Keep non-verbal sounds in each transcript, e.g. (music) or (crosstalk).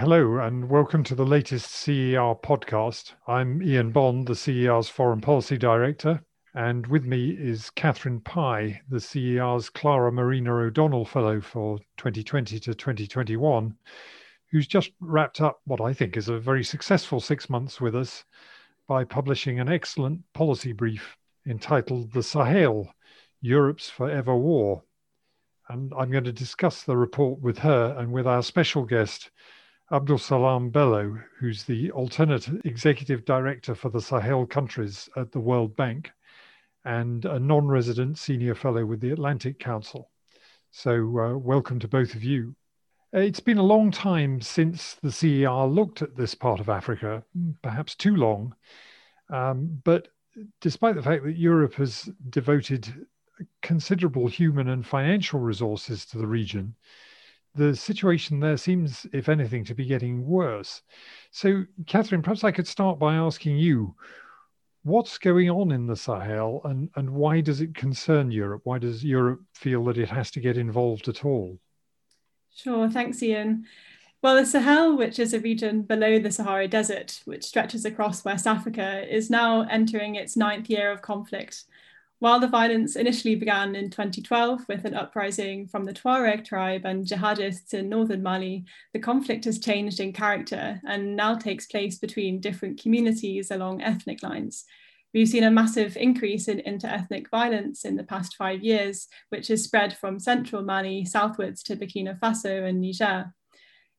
Hello, and welcome to the latest CER podcast. I'm Ian Bond, the CER's Foreign Policy Director, and with me is Catherine Pye, the CER's Clara Marina O'Donnell Fellow for 2020 to 2021, who's just wrapped up what I think is a very successful six months with us by publishing an excellent policy brief entitled The Sahel Europe's Forever War. And I'm going to discuss the report with her and with our special guest. Abdoul Salam Bello, who's the alternate executive director for the Sahel countries at the World Bank and a non resident senior fellow with the Atlantic Council. So, uh, welcome to both of you. It's been a long time since the CER looked at this part of Africa, perhaps too long. Um, but despite the fact that Europe has devoted considerable human and financial resources to the region, the situation there seems, if anything, to be getting worse. So, Catherine, perhaps I could start by asking you what's going on in the Sahel and, and why does it concern Europe? Why does Europe feel that it has to get involved at all? Sure, thanks, Ian. Well, the Sahel, which is a region below the Sahara Desert, which stretches across West Africa, is now entering its ninth year of conflict while the violence initially began in 2012 with an uprising from the Tuareg tribe and jihadists in northern Mali, the conflict has changed in character and now takes place between different communities along ethnic lines. We've seen a massive increase in inter-ethnic violence in the past five years, which has spread from central Mali southwards to Burkina Faso and Niger.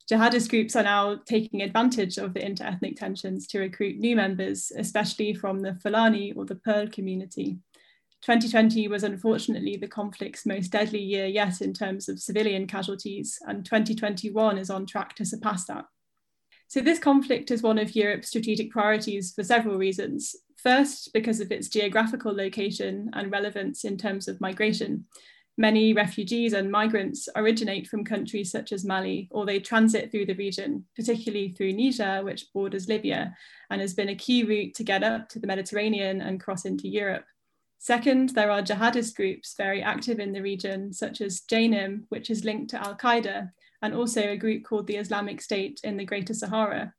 Jihadist groups are now taking advantage of the inter-ethnic tensions to recruit new members, especially from the Fulani or the Peul community. 2020 was unfortunately the conflict's most deadly year yet in terms of civilian casualties, and 2021 is on track to surpass that. So, this conflict is one of Europe's strategic priorities for several reasons. First, because of its geographical location and relevance in terms of migration. Many refugees and migrants originate from countries such as Mali, or they transit through the region, particularly through Niger, which borders Libya, and has been a key route to get up to the Mediterranean and cross into Europe. Second, there are jihadist groups very active in the region, such as JNIM, which is linked to Al Qaeda, and also a group called the Islamic State in the Greater Sahara.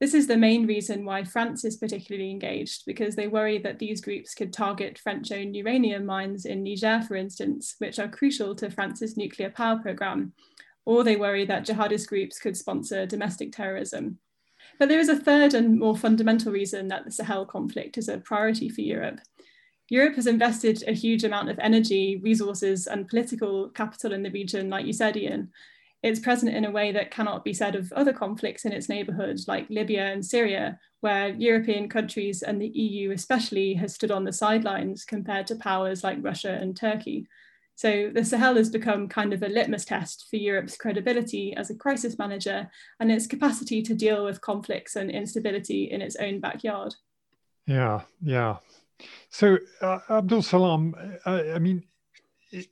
This is the main reason why France is particularly engaged, because they worry that these groups could target French owned uranium mines in Niger, for instance, which are crucial to France's nuclear power program. Or they worry that jihadist groups could sponsor domestic terrorism. But there is a third and more fundamental reason that the Sahel conflict is a priority for Europe. Europe has invested a huge amount of energy, resources, and political capital in the region, like you said, Ian. It's present in a way that cannot be said of other conflicts in its neighbourhood, like Libya and Syria, where European countries and the EU especially has stood on the sidelines compared to powers like Russia and Turkey. So the Sahel has become kind of a litmus test for Europe's credibility as a crisis manager and its capacity to deal with conflicts and instability in its own backyard. Yeah, yeah. So, uh, Abdoul Salam, I mean,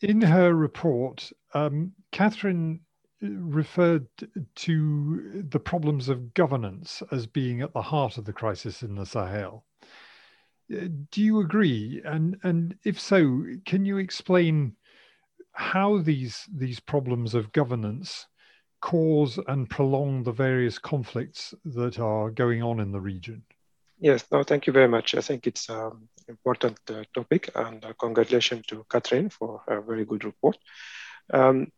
in her report, um, Catherine referred to the problems of governance as being at the heart of the crisis in the Sahel. Uh, do you agree? And and if so, can you explain how these these problems of governance cause and prolong the various conflicts that are going on in the region? Yes, no, thank you very much. I think it's an um, important uh, topic, and uh, congratulations to Catherine for a very good report. Um,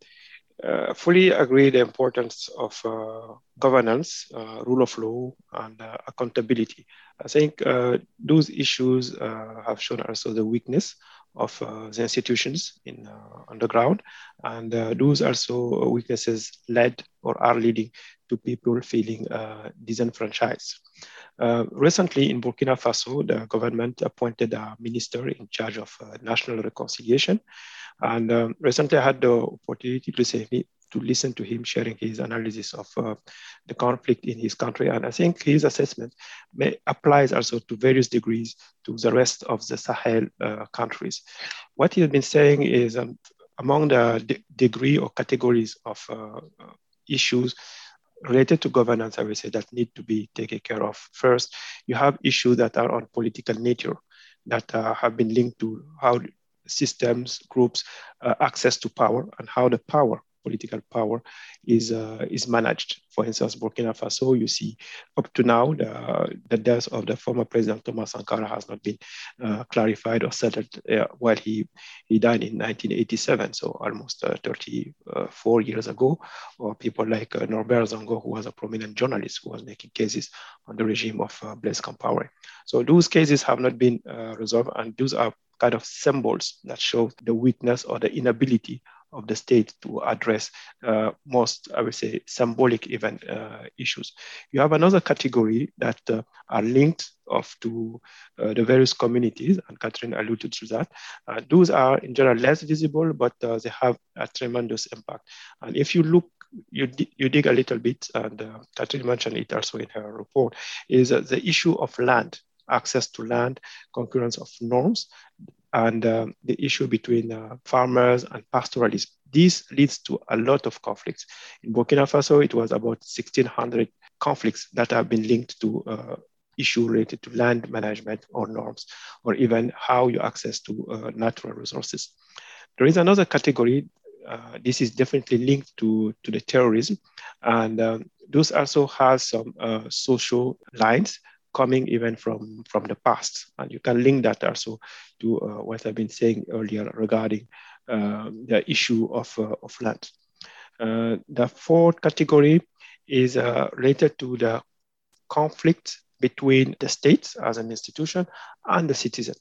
uh, fully agree the importance of uh, governance, uh, rule of law, and uh, accountability. I think those issues have shown also the weakness of the institutions in on the ground, and those also weaknesses led or are leading to people feeling disenfranchised. Uh, recently in Burkina Faso, the government appointed a minister in charge of uh, national reconciliation. And um, recently I had the opportunity to, say, to listen to him sharing his analysis of uh, the conflict in his country. And I think his assessment may, applies also to various degrees to the rest of the Sahel uh, countries. What he has been saying is um, among the de- degree or categories of uh, issues related to governance, I would say that need to be taken care of. First, you have issues that are on political nature that uh, have been linked to how systems, groups, uh, access to power, and how the power political power is uh, is managed. For instance, Burkina Faso, you see up to now the, the death of the former president Thomas Sankara has not been uh, clarified or settled uh, while he, he died in 1987, so almost uh, 34 years ago. Or people like uh, Norbert Zongo, who was a prominent journalist who was making cases on the regime of uh, Blaise Compaoré. So those cases have not been resolved, and those are kind of symbols that show the weakness or the inability of the state to address uh, most, I would say, symbolic event uh, issues. You have another category that uh, are linked of to uh, the various communities, and Catherine alluded to that. Uh, those are in general less visible, but uh, they have a tremendous impact. And if you look you, you dig a little bit, and uh, Catherine mentioned it also in her report, is the issue of land, access to land, concurrence of norms and um, the issue between uh, farmers and pastoralists. This leads to a lot of conflicts. In Burkina Faso, it was about 1,600 conflicts that have been linked to uh, issue related to land management or norms, or even how you access to uh, natural resources. There is another category. Uh, this is definitely linked to, to the terrorism, and um, those also has some uh, social lines coming even from, from the past. And you can link that also to uh, what I've been saying earlier regarding uh, the issue of, uh, of land. Uh, the fourth category is uh, related to the conflict between the state as an institution and the citizen.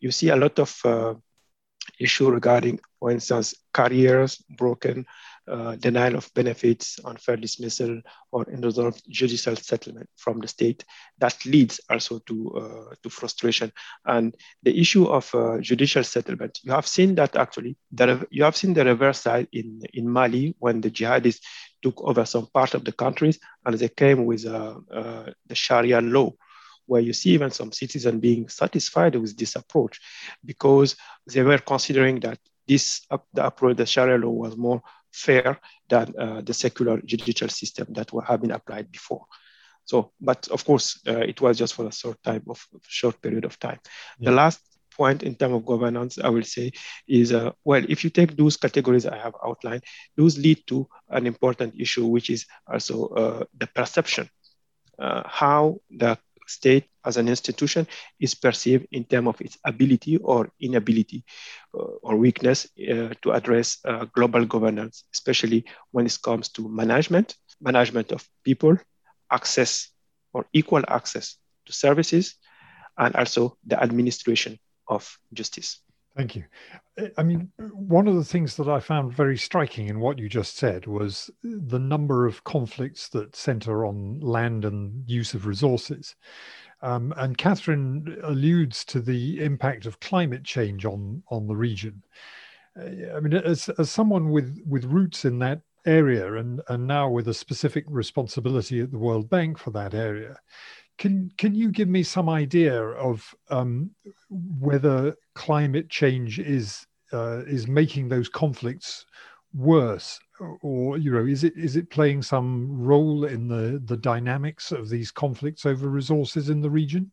You see a lot of uh, issue regarding, for instance, careers broken, uh, denial of benefits, unfair dismissal, or unresolved judicial settlement from the state. That leads also to, uh, to frustration. And the issue of uh, judicial settlement, you have seen that actually, that you have seen the reverse side in, in Mali when the jihadists took over some part of the countries and they came with uh, uh, the Sharia law where you see even some citizens being satisfied with this approach because they were considering that this the approach, the Sharia law, was more fair than uh, the secular judicial system that have been applied before. So, but of course, uh, it was just for a short time of short period of time. Yeah. The last point in terms of governance, I will say, is uh, well, if you take those categories I have outlined, those lead to an important issue, which is also uh, the perception, uh, how the state as an institution is perceived in terms of its ability or inability uh, or weakness uh, to address uh, global governance, especially when it comes to management, management of people, access or equal access to services, and also the administration of justice. Thank you. I mean, one of the things that I found very striking in what you just said was the number of conflicts that center on land and use of resources. Um, and Catherine alludes to the impact of climate change on, on the region. Uh, I mean, as, as someone with, with roots in that area and, and now with a specific responsibility at the World Bank for that area, can can you give me some idea of um, whether climate change is uh, is making those conflicts worse, or you know, is it is it playing some role in the the dynamics of these conflicts over resources in the region?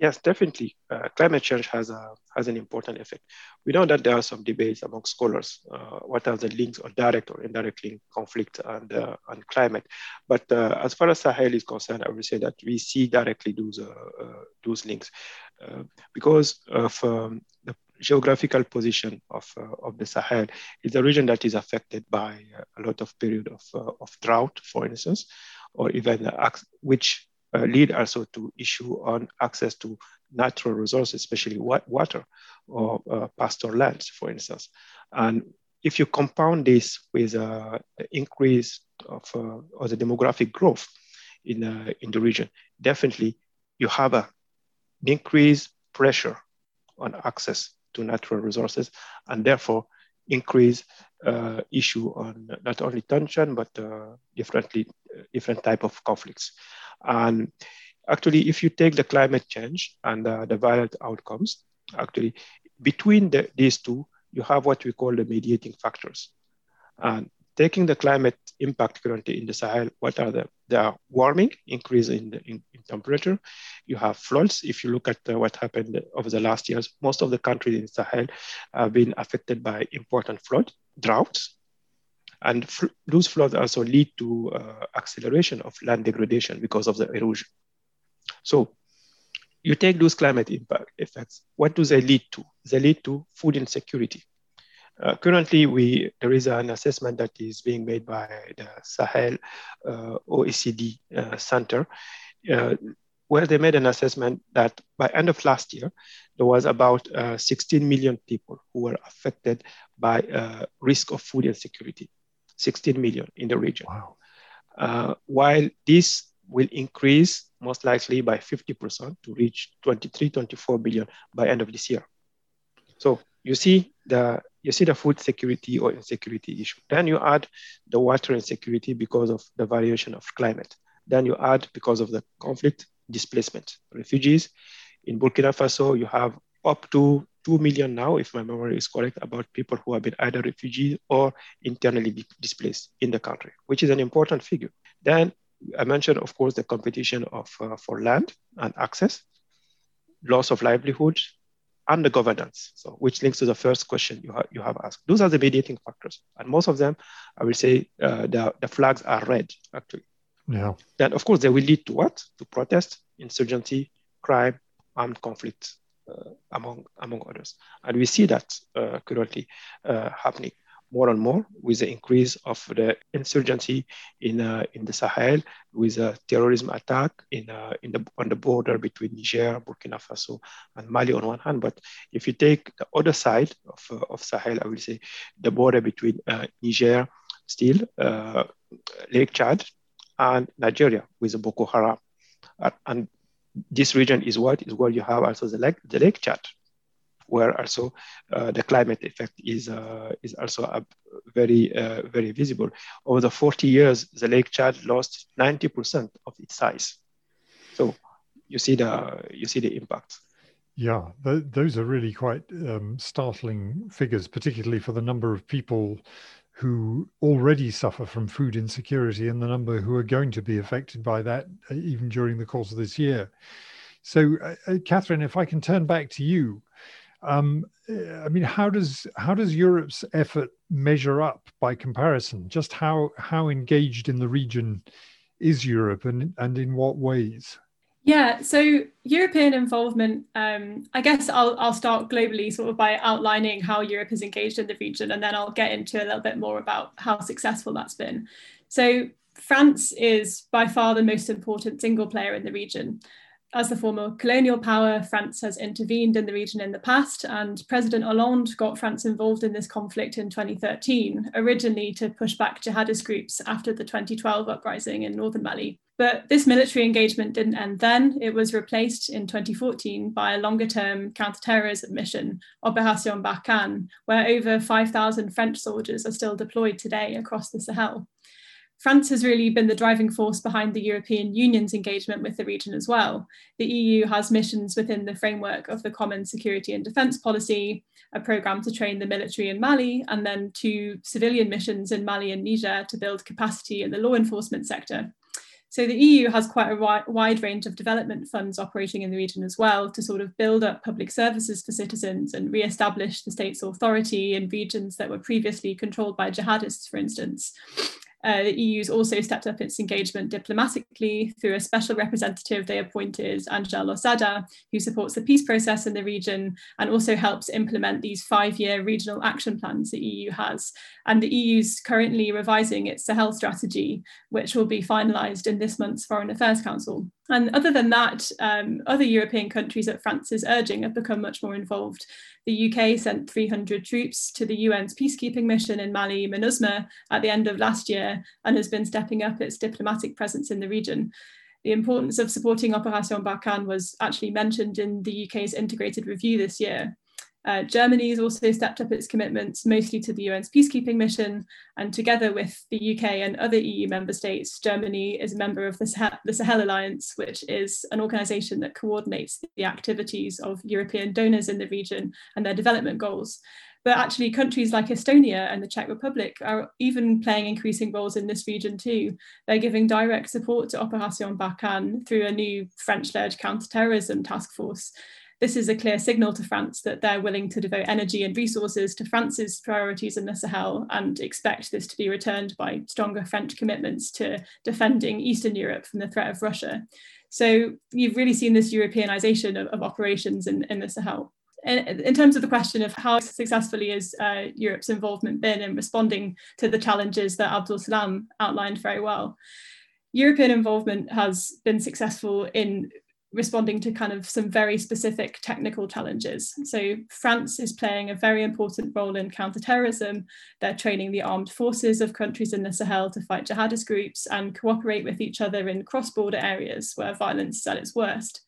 Yes, definitely. Uh, climate change has a has an important effect. We know that there are some debates among scholars. Uh, what are the links or direct or indirect link conflict and uh, and climate? But uh, as far as Sahel is concerned, I would say that we see directly those uh, uh, those links because of um, the geographical position of of the Sahel. It's a region that is affected by a lot of period of of drought, for instance, or even which uh, lead also to issue on access to natural resources, especially water or uh, pasture lands, for instance. And if you compound this with uh, the increase of uh, or the demographic growth in, uh, in the region, definitely you have a increased pressure on access to natural resources and therefore increase uh, issue on not only tension but uh, differently different type of conflicts. And actually, if you take the climate change and uh, the violent outcomes, actually between the, these two, you have what we call the mediating factors. And taking the climate impact currently in the Sahel, what are the? Are warming, increase in, the, in, in temperature. You have floods. If you look at uh, what happened over the last years, most of the countries in Sahel have been affected by important flood, droughts, and fl- those floods also lead to uh, acceleration of land degradation because of the erosion. So you take those climate impact effects, what do they lead to? They lead to food insecurity. Uh, currently, we there is an assessment that is being made by the Sahel uh, OECD uh, Center, uh, where they made an assessment that by end of last year, there was about uh, 16 million people who were affected by uh, risk of food insecurity, 16 million in the region. Wow. while this will increase most likely by 50% to reach 23, 24 billion by end of this year. So you see the you see the food security or insecurity issue. Then you add the water insecurity because of the variation of climate. Then you add because of the conflict displacement, refugees. In Burkina Faso, you have up to 2 million now, if my memory is correct, about people who have been either refugees or internally displaced in the country, which is an important figure. Then I mentioned, of course, the competition of, uh, for land and access, loss of livelihood, and the governance. So, which links to the first question you, ha- you have asked. Those are the mediating factors, and most of them, I will say, uh, the, the flags are red actually. Yeah. Then, of course, they will lead to what? To protest, insurgency, crime, armed conflict, uh, among among others. And we see that uh, currently uh, happening more and more with the increase of the insurgency in uh, in the Sahel, with a terrorism attack in uh, in the on the border between Niger, Burkina Faso, and Mali on one hand. But if you take the other side of, uh, of Sahel, I will say the border between uh, Niger, still uh, Lake Chad, and Nigeria with Boko Haram, and this region is what is where you have also the lake the Lake Chad where also uh, the climate effect is uh, is also uh, very very visible. Over the 40 years, the Lake Chad lost 90% of its size. So you see the you see the impact. Yeah, th- those are really quite um, startling figures, particularly for the number of people who already suffer from food insecurity and the number who are going to be affected by that even during the course of this year. So, uh, Catherine, if I can turn back to you, um, I mean, how does how does Europe's effort measure up by comparison? Just how how engaged in the region is Europe, and and in what ways? Yeah, so European involvement, um, I guess I'll, I'll start globally sort of by outlining how Europe is engaged in the region, and then I'll get into a little bit more about how successful that's been. So, France is by far the most important single player in the region. As the former colonial power, France has intervened in the region in the past, and President Hollande got France involved in this conflict in 2013, originally to push back jihadist groups after the 2012 uprising in northern Mali. But this military engagement didn't end then. It was replaced in 2014 by a longer term counterterrorism mission, Operation Barkhane, where over 5,000 French soldiers are still deployed today across the Sahel. France has really been the driving force behind the European Union's engagement with the region as well. The EU has missions within the framework of the Common Security and Defence Policy, a programme to train the military in Mali, and then two civilian missions in Mali and Niger to build capacity in the law enforcement sector. So the EU has quite a wide range of development funds operating in the region as well to sort of build up public services for citizens and re-establish the state's authority in regions that were previously controlled by jihadists, for instance. Uh, the EU's also stepped up its engagement diplomatically through a special representative they appointed, Angel Losada, who supports the peace process in the region and also helps implement these five-year regional action plans the EU has. And the EU's currently revising its Sahel strategy, which will be finalised in this month's Foreign Affairs Council. And other than that, um, other European countries at France's urging have become much more involved. The UK sent 300 troops to the UN's peacekeeping mission in Mali, MINUSMA, at the end of last year and has been stepping up its diplomatic presence in the region. The importance of supporting Operation Barkhane was actually mentioned in the UK's integrated review this year. Uh, Germany has also stepped up its commitments, mostly to the UN's peacekeeping mission. And together with the UK and other EU member states, Germany is a member of the Sahel, the Sahel Alliance, which is an organization that coordinates the activities of European donors in the region and their development goals. But actually, countries like Estonia and the Czech Republic are even playing increasing roles in this region too. They're giving direct support to Operation Barkhane through a new French led counterterrorism task force. This is a clear signal to France that they're willing to devote energy and resources to France's priorities in the Sahel and expect this to be returned by stronger French commitments to defending Eastern Europe from the threat of Russia. So you've really seen this Europeanization of, of operations in, in the Sahel. In, terms of the question of how successfully has uh, Europe's involvement been in responding to the challenges that Abdoul Salam outlined very well, European involvement has been successful in responding to kind of some very specific technical challenges. So France is playing a very important role in counterterrorism. They're training the armed forces of countries in the Sahel to fight jihadist groups and cooperate with each other in cross-border areas where violence is at its worst.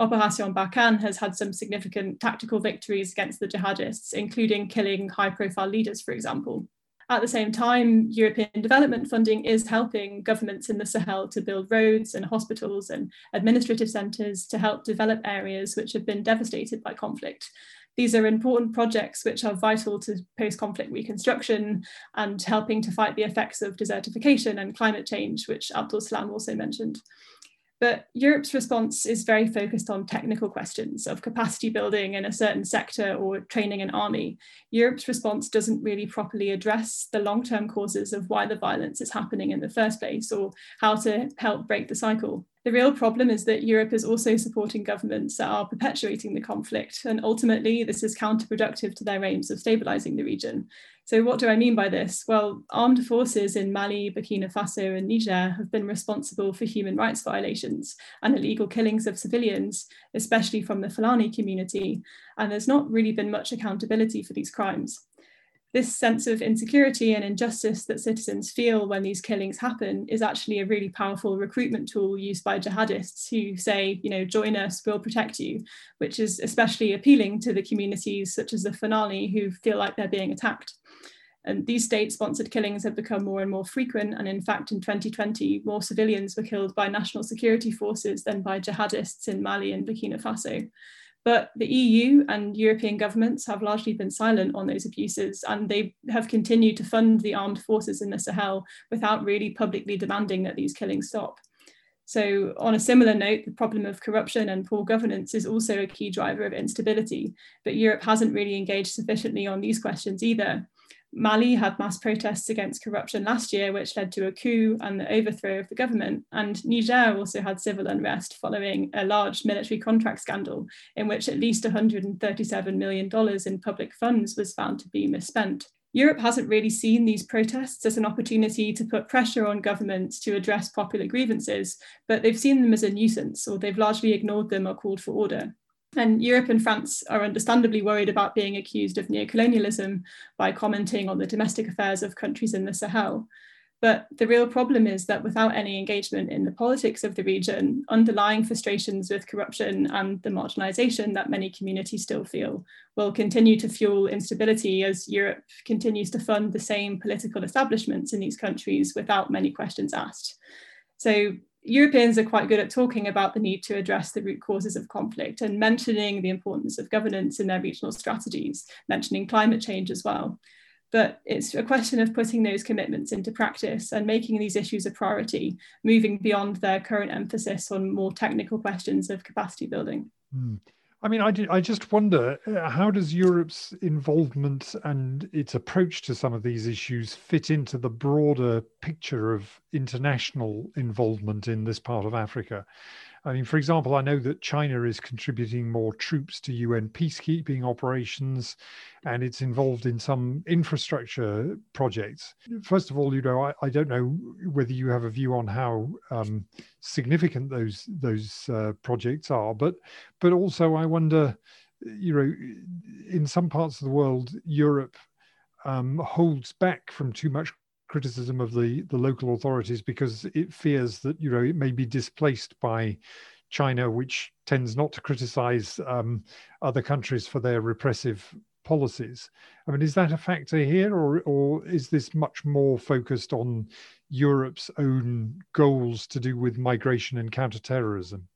Operation Barkhane has had some significant tactical victories against the jihadists, including killing high-profile leaders, for example. At the same time, European development funding is helping governments in the Sahel to build roads and hospitals and administrative centres to help develop areas which have been devastated by conflict. These are important projects which are vital to post conflict reconstruction and helping to fight the effects of desertification and climate change, which Abdoul Salam also mentioned. But Europe's response is very focused on technical questions of capacity building in a certain sector or training an army. Europe's response doesn't really properly address the long term causes of why the violence is happening in the first place or how to help break the cycle. The real problem is that Europe is also supporting governments that are perpetuating the conflict, and ultimately, this is counterproductive to their aims of stabilizing the region. So, what do I mean by this? Well, armed forces in Mali, Burkina Faso, and Niger have been responsible for human rights violations and illegal killings of civilians, especially from the Fulani community, and there's not really been much accountability for these crimes this sense of insecurity and injustice that citizens feel when these killings happen is actually a really powerful recruitment tool used by jihadists who say, you know, join us, we'll protect you, which is especially appealing to the communities such as the Fulani who feel like they're being attacked. And these state sponsored killings have become more and more frequent. And in fact, in 2020, more civilians were killed by national security forces than by jihadists in Mali and Burkina Faso. But the EU and European governments have largely been silent on those abuses, and they have continued to fund the armed forces in the Sahel without really publicly demanding that these killings stop. So, on a similar note, the problem of corruption and poor governance is also a key driver of instability, but Europe hasn't really engaged sufficiently on these questions either. Mali had mass protests against corruption last year, which led to a coup and the overthrow of the government. And Niger also had civil unrest following a large military contract scandal, in which at least $137 million in public funds was found to be misspent. Europe hasn't really seen these protests as an opportunity to put pressure on governments to address popular grievances, but they've seen them as a nuisance, or they've largely ignored them or called for order. And Europe and France are understandably worried about being accused of neocolonialism by commenting on the domestic affairs of countries in the Sahel. But the real problem is that without any engagement in the politics of the region, underlying frustrations with corruption and the marginalization that many communities still feel will continue to fuel instability as Europe continues to fund the same political establishments in these countries without many questions asked. So Europeans are quite good at talking about the need to address the root causes of conflict and mentioning the importance of governance in their regional strategies, mentioning climate change as well. But it's a question of putting those commitments into practice and making these issues a priority, moving beyond their current emphasis on more technical questions of capacity building. Mm. I mean, I, I just wonder uh, how does Europe's involvement and its approach to some of these issues fit into the broader picture of international involvement in this part of Africa? I mean, for example, I know that China is contributing more troops to UN peacekeeping operations and it's involved in some infrastructure projects. First of all, you know, I, I don't know whether you have a view on how um, significant those those uh, projects are, but but also I wonder, you know, in some parts of the world, Europe um, holds back from too much criticism of the the local authorities because it fears that you know it may be displaced by China, which tends not to criticize um, other countries for their repressive policies. I mean, is that a factor here, or, or is this much more focused on Europe's own goals to do with migration and counterterrorism?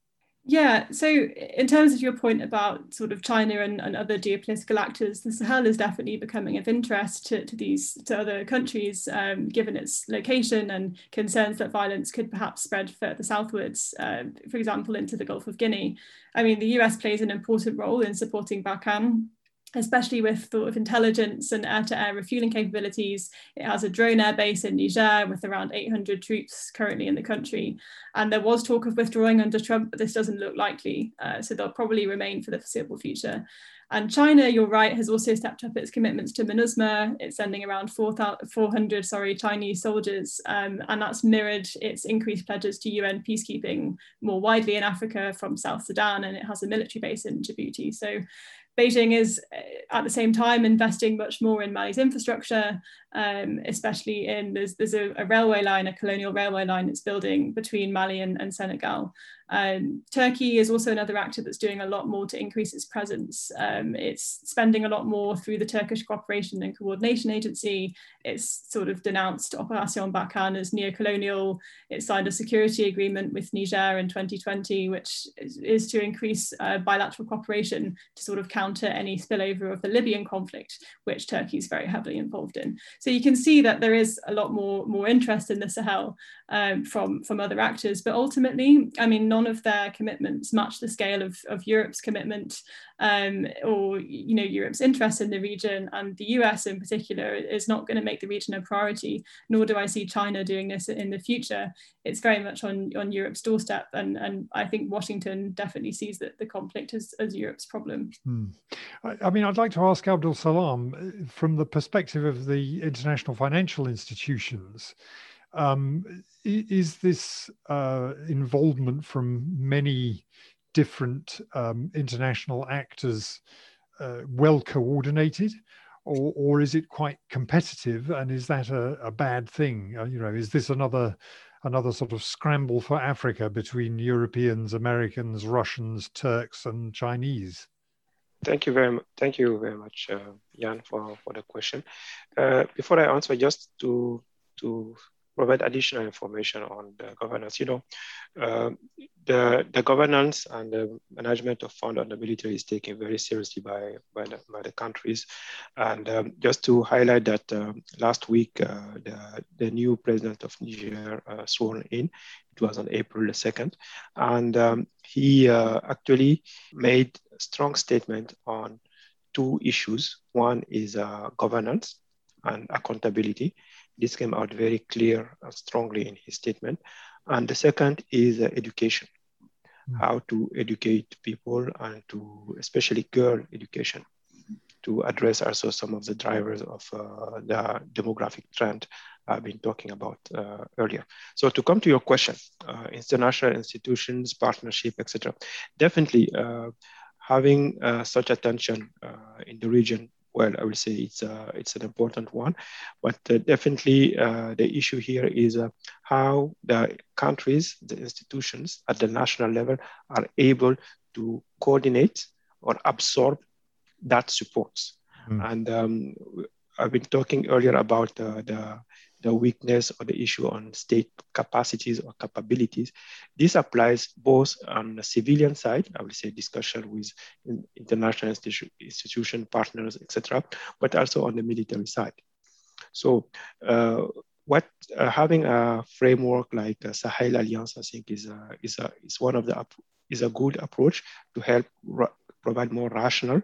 Yeah, so in terms of your point about sort of China and, and other geopolitical actors, the Sahel is definitely becoming of interest to, to these to other countries, um, given its location and concerns that violence could perhaps spread further southwards, uh, for example, into the Gulf of Guinea. I mean, the US plays an important role in supporting Barkhane especially with sort of intelligence and air-to-air refueling capabilities. It has a drone air base in Niger with around 800 troops currently in the country. And there was talk of withdrawing under Trump, but this doesn't look likely. Uh, so they'll probably remain for the foreseeable future. And China, you're right, has also stepped up its commitments to MINUSMA. It's sending around 4, 400 sorry, Chinese soldiers, um, and that's mirrored its increased pledges to UN peacekeeping more widely in Africa from South Sudan, and it has a military base in Djibouti. So Beijing is uh, at the same time investing much more in Mali's infrastructure, um, especially in there's, there's a, a, railway line, a colonial railway line that's building between Mali and, and Senegal. Um, Turkey is also another actor that's doing a lot more to increase its presence. Um, it's spending a lot more through the Turkish Cooperation and Coordination Agency. It's sort of denounced Operation Barkhane as neo-colonial. It signed a security agreement with Niger in 2020, which is, is to increase uh, bilateral cooperation to sort of counter any spillover of the Libyan conflict, which Turkey is very heavily involved in. So you can see that there is a lot more, more interest in the Sahel um, from, from other actors, but ultimately, I mean, none of their commitments match the scale of, of Europe's commitment um, or you know Europe's interest in the region and the US in particular is not going to make the region a priority nor do I see China doing this in the future it's very much on, on Europe's doorstep and, and I think Washington definitely sees that the conflict as, as Europe's problem. Hmm. I, I, mean I'd like to ask Abdoul Salam from the perspective of the international financial institutions um, is this uh, involvement from many different um, international actors uh, well coordinated? Or, or is it quite competitive and is that a, a bad thing uh, you know is this another another sort of scramble for africa between europeans americans russians turks and chinese Thank you very much. Thank you very much, uh, Jan, for, for the question. Uh, before I answer, just to to provide additional information on the governance. You know, uh, the, the governance and the management of fund on the military is taken very seriously by, by, the, by the countries. And um, just to highlight that um, last week, uh, the, the new president of Niger uh, sworn in, it was on April the 2nd. And um, he uh, actually made a strong statement on two issues. One is uh, governance and accountability this came out very clear and strongly in his statement. And the second is uh, education, mm. how to educate people and to, especially girl education, to address also some of the drivers of uh, the demographic trend I've been talking about uh, earlier. So to come to your question, uh, international institutions, partnership, etc. Definitely uh, having uh, such attention in the region well, I will say it's uh, it's an important one, but uh, definitely uh, the issue here is uh, how the countries, the institutions at the national level are able to coordinate or absorb that support. Mm. And um, I've been talking earlier about the the weakness or the issue on state capacities or capabilities. This applies both on the civilian side, I would say discussion with international institu institution partners, etc., but also on the military side. So uh, what uh, having a framework like a Sahel Alliance, I think, is a, is a, is one of the is a good approach to help provide more rational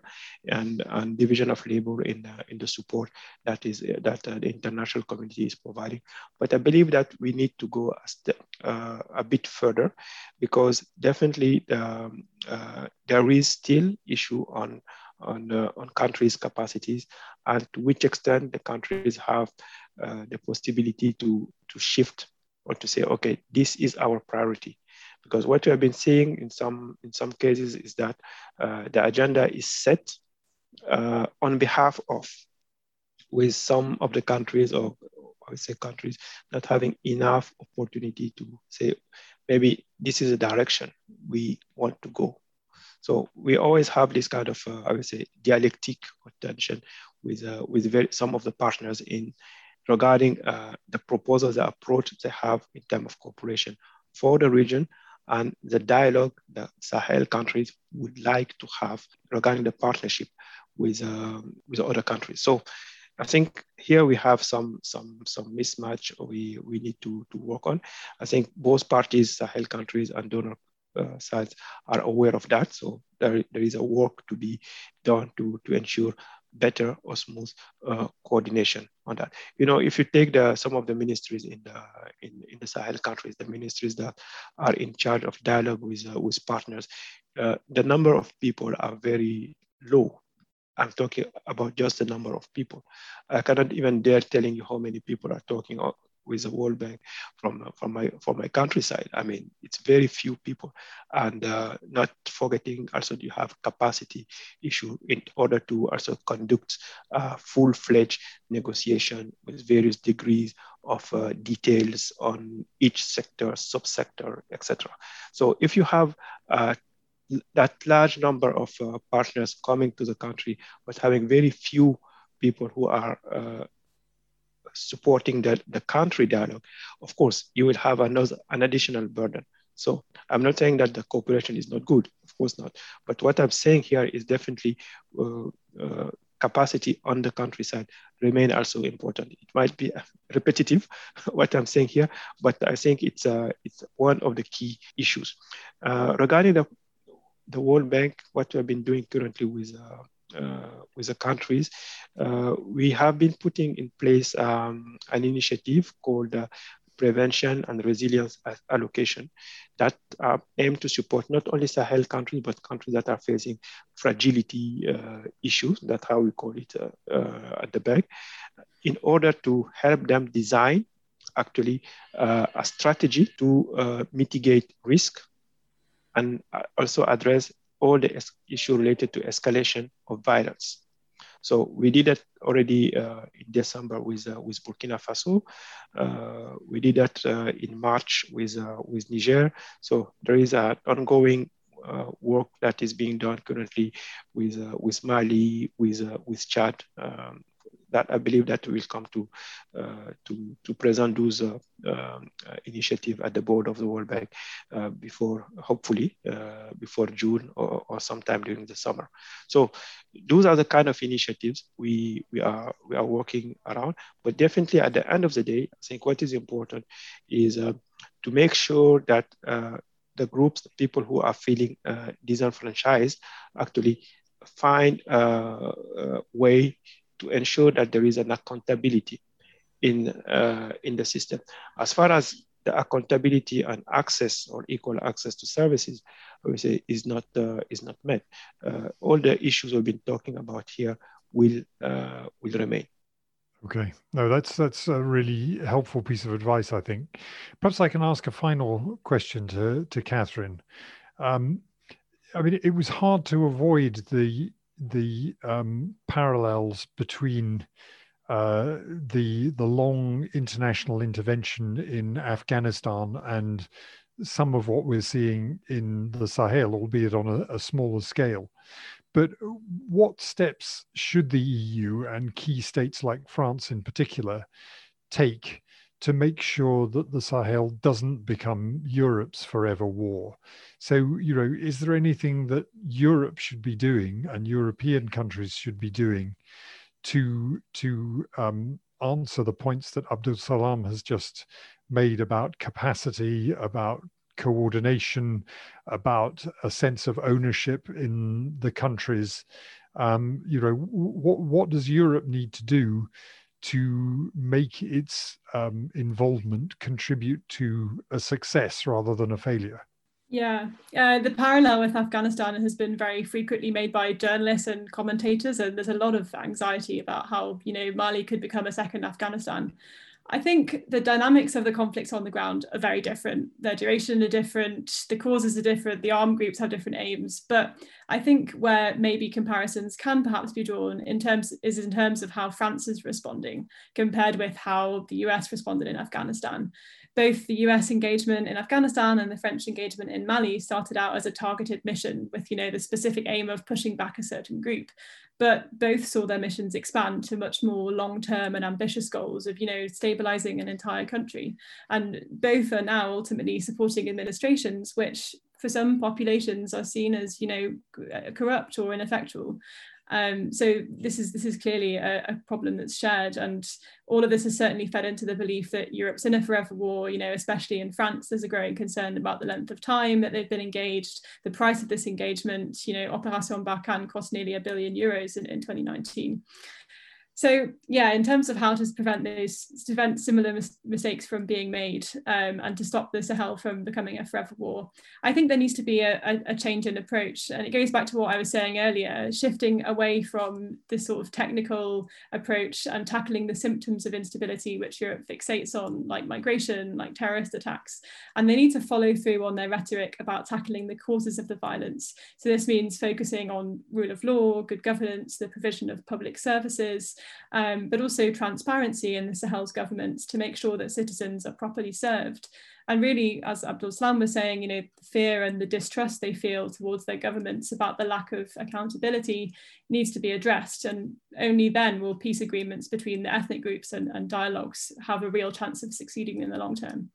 and, and division of labor in the, in the support that is that uh, the international community is providing. But I believe that we need to go a, step, uh, a bit further because definitely um, uh, there is still issue on on, uh, on countries' capacities and to which extent the countries have uh, the possibility to, to shift or to say, okay, this is our priority because what we have been seeing in some in some cases is that uh, the agenda is set uh, on behalf of with some of the countries or I would say countries not having enough opportunity to say maybe this is a direction we want to go. So we always have this kind of, uh, I would say, dialectic tension with, uh, with very, some of the partners in regarding uh, the proposals, the approach they have in terms of cooperation for the region and the dialogue the Sahel countries would like to have regarding the partnership with, um, with other countries. So I think here we have some some some mismatch we, we need to, to work on. I think both parties, Sahel countries and donor uh, sides are aware of that. So there, there is a work to be done to, to ensure better or smooth uh, coordination on that. You know, if you take the, some of the ministries in the in, in the Sahel countries, the ministries that are in charge of dialogue with uh, with partners, uh, the number of people are very low. I'm talking about just the number of people. I cannot even dare telling you how many people are talking with the World Bank from from my from my countryside. I mean, it's very few people, and uh, not forgetting also you have capacity issue in order to also conduct uh, full-fledged negotiation with various degrees of uh, details on each sector, subsector, etc. So if you have uh, that large number of uh, partners coming to the country, but having very few people who are uh, supporting the, the country dialogue, of course, you will have another, an additional burden. So I'm not saying that the cooperation is not good, of course not. But what I'm saying here is definitely uh, uh, capacity on the countryside remain also important. It might be repetitive (laughs) what I'm saying here, but I think it's uh, it's one of the key issues. Uh, regarding the the World Bank, what we have been doing currently with uh, uh, with the countries, uh, we have been putting in place um, an initiative called uh, prevention and resilience allocation that uh, aim to support not only Sahel countries, but countries that are facing fragility uh, issues, that's how we call it uh, at the bank, in order to help them design actually a strategy to mitigate risk and also address all the issue related to escalation of violence. So we did that already uh, in December with uh, with Burkina Faso. Uh, we did that uh, in March with uh, with Niger. So there is an ongoing uh, work that is being done currently with with Mali, with with Chad, um, that I believe that we'll come to uh, to to present those uh, uh, initiative at the board of the World Bank uh, before hopefully uh, before June or, or sometime during the summer. So those are the kind of initiatives we we are we are working around. But definitely at the end of the day, I think what is important is uh, to make sure that the groups, the people who are feeling disenfranchised, actually find a, a way to ensure that there is an accountability in, uh, in the system. As far as the accountability and access or equal access to services, I say, is not, uh, is not met. Uh, all the issues we've been talking about here will, uh, will remain. Okay, no, that's that's a really helpful piece of advice. I think. Perhaps I can ask a final question to to Catherine. Um, I mean, it was hard to avoid the the um, parallels between uh, the the long international intervention in Afghanistan and some of what we're seeing in the Sahel, albeit on a, a smaller scale. But what steps should the EU and key states like France in particular take to make sure that the Sahel doesn't become Europe's forever war. So, you know, is there anything that Europe should be doing and European countries should be doing to to um, answer the points that Abdoul Salam has just made about capacity, about coordination, about a sense of ownership in the countries? Um, you know, what what does Europe need to do to make its um, involvement contribute to a success rather than a failure. Yeah, uh, the parallel with Afghanistan has been very frequently made by journalists and commentators, and there's a lot of anxiety about how you know Mali could become a second Afghanistan. I think the dynamics of the conflicts on the ground are very different. Their duration are different, the causes are different, the armed groups have different aims. But I think where maybe comparisons can perhaps be drawn in terms is in terms of how France is responding compared with how the US responded in Afghanistan. Both the US engagement in Afghanistan and the French engagement in Mali started out as a targeted mission with, you know, the specific aim of pushing back a certain group. But both saw their missions expand to much more long-term and ambitious goals of, you know, stabilizing an entire country. And both are now ultimately supporting administrations which for some populations are seen as you know uh, corrupt or ineffectual um, so this is this is clearly a, a, problem that's shared, and all of this has certainly fed into the belief that Europe's in a forever war. You know, especially in France, there's a growing concern about the length of time that they've been engaged, the price of this engagement. You know, Operation Barkhane cost nearly a billion euros in, in 2019 so yeah in terms of how to prevent those to prevent similar mis- mistakes from being made um, and to stop the sahel from becoming a forever war i think there needs to be a, a, a, change in approach. And it goes back to what i was saying earlier shifting away from this sort of technical approach and tackling the symptoms of instability which europe fixates on like migration like terrorist attacks. And they need to follow through on their rhetoric about tackling the causes of the violence. So this means focusing on rule of law good governance the provision of public services um, but also transparency in the Sahel's governments to make sure that citizens are properly served. And really, as Abdoul Salam was saying, you know, the fear and the distrust they feel towards their governments about the lack of accountability needs to be addressed. And only then will peace agreements between the ethnic groups and, and dialogues have a real chance of succeeding in the long term.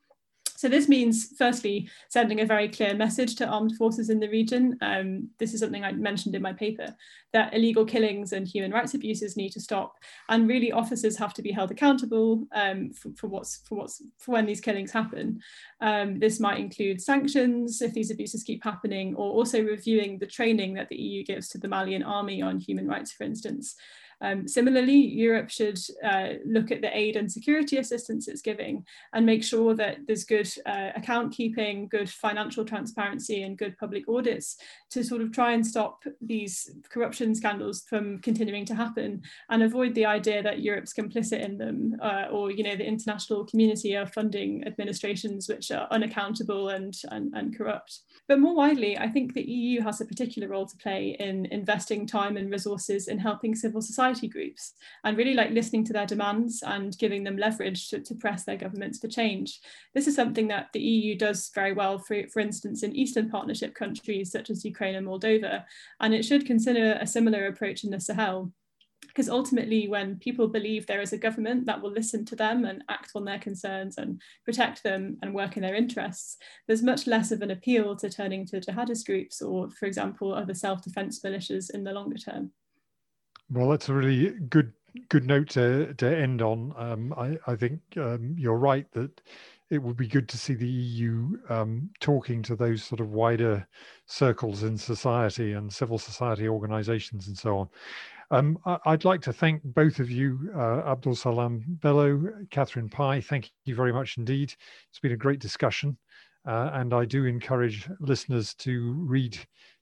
So this means, firstly, sending a very clear message to armed forces in the region. Um, this is something I mentioned in my paper, that illegal killings and human rights abuses need to stop. And really officers have to be held accountable um, for, for, what's, for, what's, for when these killings happen. Um, this might include sanctions if these abuses keep happening, or also reviewing the training that the EU gives to the Malian army on human rights, for instance. Um, similarly, Europe should uh, look at the aid and security assistance it's giving and make sure that there's good uh, account keeping, good financial transparency, and good public audits to sort of try and stop these corruption scandals from continuing to happen and avoid the idea that Europe's complicit in them uh, or you know the international community are funding administrations which are unaccountable and, and, and corrupt. But more widely, I think the EU has a particular role to play in investing time and resources in helping civil society groups and really like listening to their demands and giving them leverage to, to press their governments for change. This is something that the EU does very well, for, for instance, in Eastern Partnership countries such as Ukraine and Moldova, and it should consider a similar approach in the Sahel because ultimately when people believe there is a government that will listen to them and act on their concerns and protect them and work in their interests there's much less of an appeal to turning to jihadist groups or for example other self-defense militias in the longer term well that's a really good good note to, to end on um, I, I think um, you're right that it would be good to see the EU um, talking to those sort of wider circles in society and civil society organizations and so on. Um, I'd like to thank both of you, uh, Abdoul Salam Bello, Katherine Pye. Thank you very much indeed. It's been a great discussion. Uh, and I do encourage listeners to read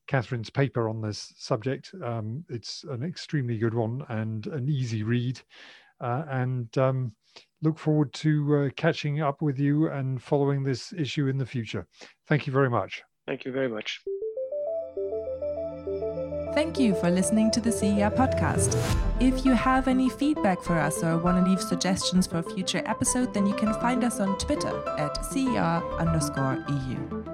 Katherine's paper on this subject. Um, it's an extremely good one and an easy read. Uh, and um, look forward to uh, catching up with you and following this issue in the future. Thank you very much. Thank you very much. Thank you for listening to the CER podcast. If you have any feedback for us or want to leave suggestions for a future episode, then you can find us on Twitter at CER underscore EU.